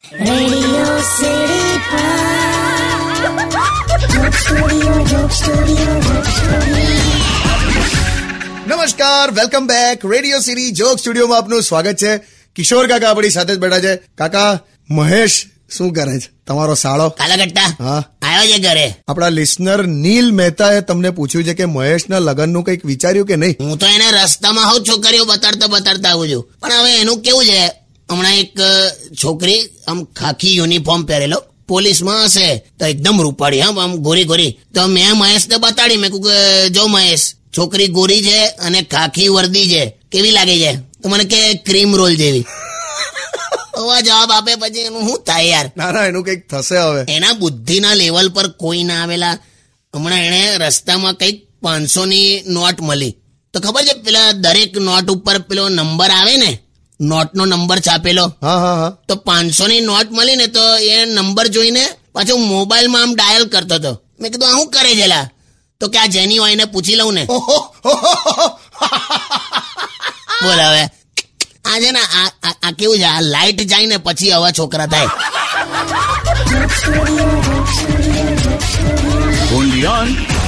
નમસ્કાર welcome back radio city joke સ્ટુડિયોમાં આપનું સ્વાગત છે. કિશોર કાકા આપણી સાથે જ બેઠા છે. કાકા મહેશ શું કરે છે? તમારો સાળો? કાલાગટ્ટા. હા. આવ્યો છે ઘરે. આપણા લિસનર નીલ મહેતાએ તમને પૂછ્યું છે કે મહેશના લગ્નનું કંઈક વિચાર્યું કે નહીં? હું તો એને રસ્તામાં હું છોકરીઓ બતાડતા બતાડતા આવું છું. પણ હવે એનું કેવું છે? હમણાં એક છોકરી આમ ખાખી યુનિફોર્મ પહેરેલો. પોલીસમાં હશે તો એકદમ રૂપાળી હા આમ ગોરી ગોરી. તો મેં મહેશને બતાડી મેં કે જો મહેશ છોકરી ગોરી છે અને ખાખી વર્દી છે કેવી લાગે છે? તો મને કે ક્રીમ રોલ જેવી. જવાબ આપે પછી એનું શું થાય યાર? ના ના એનું કંઈક થશે હવે. એના બુદ્ધિના લેવલ પર કોઈ ના આવેલા. હમણાં એણે રસ્તામાં કંઈક પાંચસો ની નોટ મળી. તો ખબર છે પેલા દરેક નોટ ઉપર પેલો નંબર આવે ને? નોટનો નંબર છાપેલો હા હા હા. તો પાંચસો ની નોટ મળી ને તો એ નંબર જોઈને પાછો મોબાઈલમાં આમ ડાયલ કરતો હતો. મેં કીધું હું શું કરે છેલા તો કે આ જેની હોય એને પૂછી લઉં ને. બોલ હવે. આ છે ને આ કેવું છે? આ લાઈટ જાય ને પછી આવા છોકરા થાય. Radio